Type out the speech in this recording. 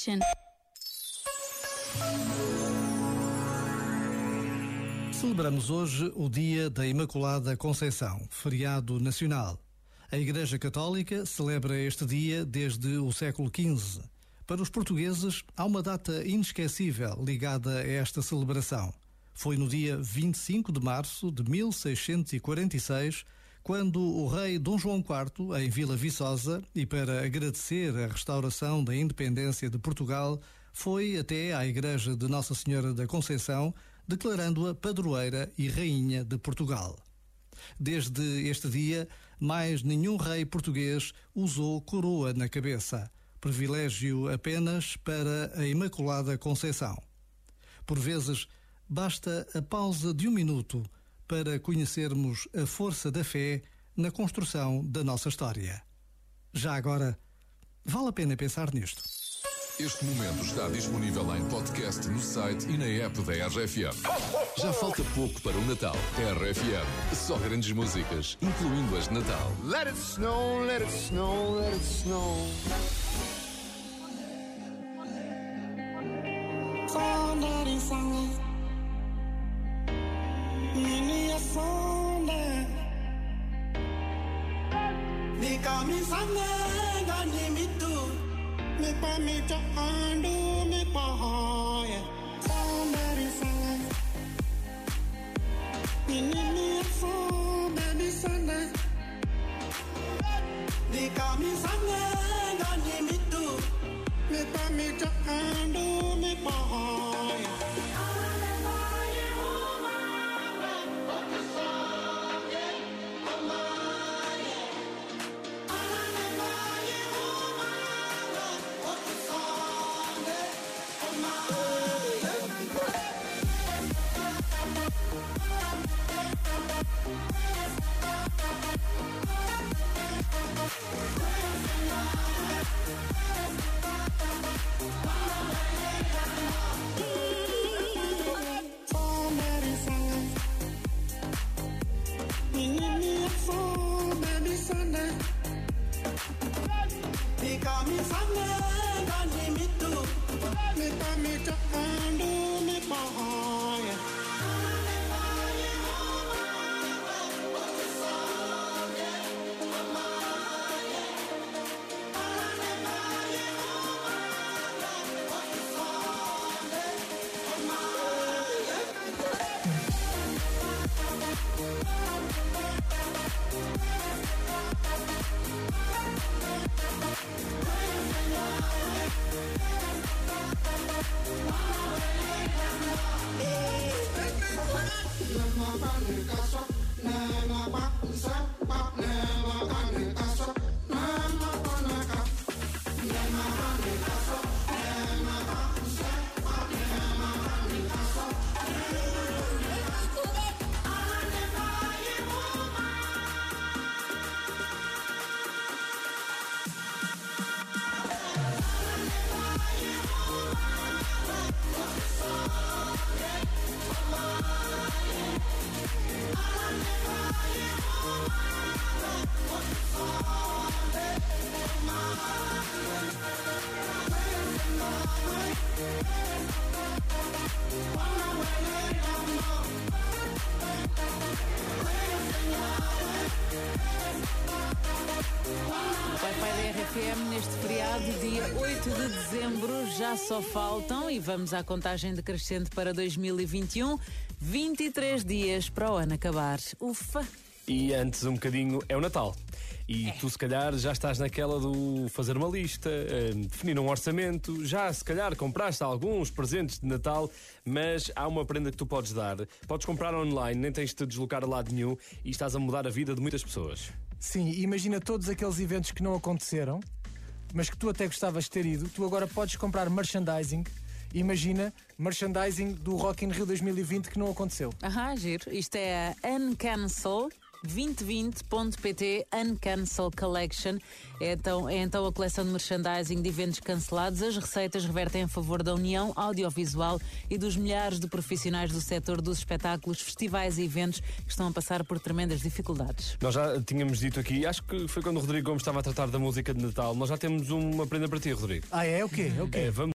Kitchen. Celebramos hoje o Dia da Imaculada Conceição, feriado nacional. A Igreja Católica celebra este dia desde o século XV. Para os portugueses, há uma data inesquecível ligada a esta celebração. Foi no dia 25 de março de 1646, quando o rei Dom João IV, em Vila Viçosa, e para agradecer a restauração da independência de Portugal, foi até à Igreja de Nossa Senhora da Conceição, declarando-a padroeira e rainha de Portugal. Desde este dia, mais nenhum rei português usou coroa na cabeça, privilégio apenas para a Imaculada Conceição. Por vezes, basta a pausa de um minuto para conhecermos a força da fé na construção da nossa história. Já agora, vale a pena pensar nisto. Este momento está disponível em podcast no site e na app da RFM. Já falta pouco para o Natal. RFM, só grandes músicas, incluindo as de Natal. Let it snow, let it snow, let it snow. Africa, me sange, gani mitu, me pa me cha andu, me pa hoye. RFM neste feriado, dia 8 de dezembro. Já só faltam, e vamos à contagem decrescente para 2021, 23 dias para o ano acabar. Ufa! E antes um bocadinho é o Natal. E tu, se calhar, já estás naquela do fazer uma lista, eh, definir um orçamento. Já, se calhar, compraste alguns presentes de Natal, mas há uma prenda que tu podes dar. Podes comprar online, nem tens de te deslocar a lado nenhum e estás a mudar a vida de muitas pessoas. Sim, imagina todos aqueles eventos que não aconteceram, mas que tu até gostavas de ter ido. Tu agora podes comprar merchandising. Imagina merchandising do Rock in Rio 2020 que não aconteceu. Aham, giro. Isto é a Uncancel. 2020.pt Uncancel Collection é então, é então a coleção de merchandising de eventos cancelados. As receitas revertem a favor da união audiovisual e dos milhares de profissionais do setor dos espetáculos, festivais e eventos que estão a passar por tremendas dificuldades. Nós já tínhamos dito aqui, acho que foi quando o Rodrigo Gomes estava a tratar da música de Natal. Nós já temos uma prenda para ti, Rodrigo. Ah, é? O quê? É o quê? É, vamos